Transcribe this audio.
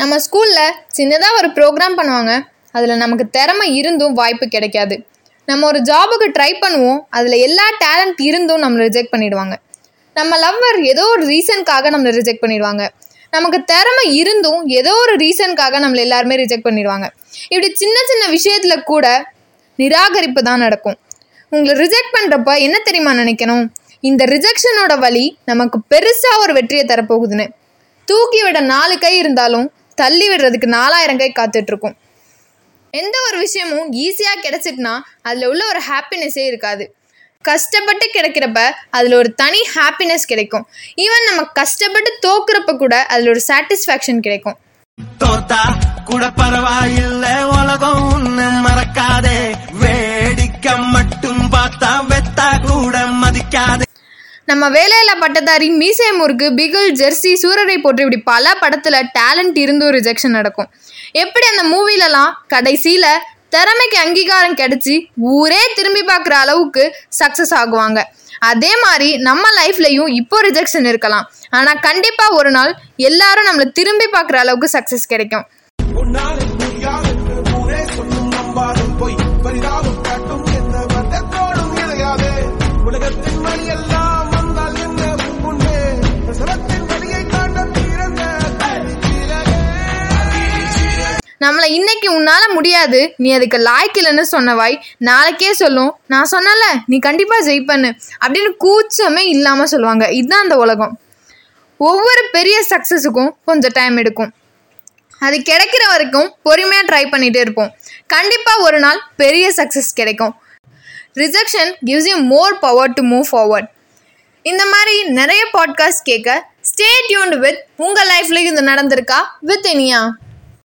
நம்ம ஸ்கூலில் சின்னதாக ஒரு ப்ரோக்ராம் பண்ணுவாங்க. அதில் நமக்கு திறமை இருந்தும் வாய்ப்பு கிடைக்காது. நம்ம ஒரு ஜாபுக்கு ட்ரை பண்ணுவோம். அதில் எல்லா டேலண்ட் இருந்தும் நம்மளை ரிஜெக்ட் பண்ணிடுவாங்க. நம்ம லவ்வர் ஏதோ ஒரு ரீசனுக்காக நம்மளை ரிஜெக்ட் பண்ணிடுவாங்க. நமக்கு திறமை இருந்தும் ஏதோ ஒரு ரீசனுக்காக நம்மளை எல்லாருமே ரிஜெக்ட் பண்ணிடுவாங்க. இப்படி சின்ன சின்ன விஷயத்தில் கூட நிராகரிப்பு தான் நடக்கும். உங்களை ரிஜெக்ட் பண்ணுறப்ப என்ன தெரியுமா நினைக்கணும்? இந்த ரிஜெக்ஷனோட வழி நமக்கு பெருசாக ஒரு வெற்றியை தரப்போகுதுன்னு. தூக்கி விட நாலு கை இருந்தாலும் தள்ளி விடுறதுக்கு நாலாயிரம் கை காத்துட்ருக்கும். எந்த ஒரு விஷயமும் ஈஸியாக கிடைச்சிட்டுனா அதில் உள்ள ஒரு ஹாப்பினஸ்ஸே இருக்காது. கஷ்டப்பட்டு கிடைக்கிறப்ப அதில் ஒரு தனி ஹாப்பினஸ் கிடைக்கும். ஈவன் நம்ம கஷ்டப்பட்டு தோக்குறப்ப கூட அதில் ஒரு சாட்டிஸ்ஃபேக்ஷன் கிடைக்கும். தோத்தா கூட பரவாயில்ல உலகம் உன்னை மறக்காதே. வேடிக்கை மட்டும் பார்த்தா வெத்தா கூட மதிக்காதே. நம்ம வேலையில் பட்டதாரி மீசை முறுக்கு பிகில் ஜெர்சி சூரரை போட்டு இப்படி பல படத்தில் டேலண்ட் இருந்தும் ரிஜெக்ஷன் நடக்கும். எப்படி அந்த மூவிலலாம் கடைசியில் திறமைக்கு அங்கீகாரம் கிடைச்சி ஊரே திரும்பி பார்க்குற அளவுக்கு சக்ஸஸ் ஆகுவாங்க. அதே மாதிரி நம்ம லைஃப்லையும் இப்போ ரிஜெக்ஷன் இருக்கலாம். ஆனால் கண்டிப்பாக ஒரு நாள் எல்லாரும் நம்மளை திரும்பி பார்க்குற அளவுக்கு சக்ஸஸ் கிடைக்கும். நம்மளை இன்னைக்கு உன்னால முடியாது. நீ அதுக்கு லாய்க்கில்லைன்னு சொன்னவாய் நாளைக்கே சொல்லும். நான் சொன்னல நீ கண்டிப்பாக ஜெயிப்பண்ணு அப்படின்னு கூச்சமே இல்லாமல் சொல்லுவாங்க. இதுதான் அந்த உலகம். ஒவ்வொரு பெரிய சக்ஸஸுக்கும் கொஞ்சம் டைம் எடுக்கும். அது கிடைக்கிற வரைக்கும் பொறுமையாக ட்ரை பண்ணிகிட்டே இருப்போம். கண்டிப்பாக ஒரு நாள் பெரிய சக்ஸஸ் கிடைக்கும். Rejection gives you more power to move forward இந்த மாதிரி நிறைய பாட்காஸ்ட் கேட்க ஸ்டே டியூன்டு வித் உங்கள் லைஃப்லேயும் இது நடந்திருக்கா? வித் இனியா.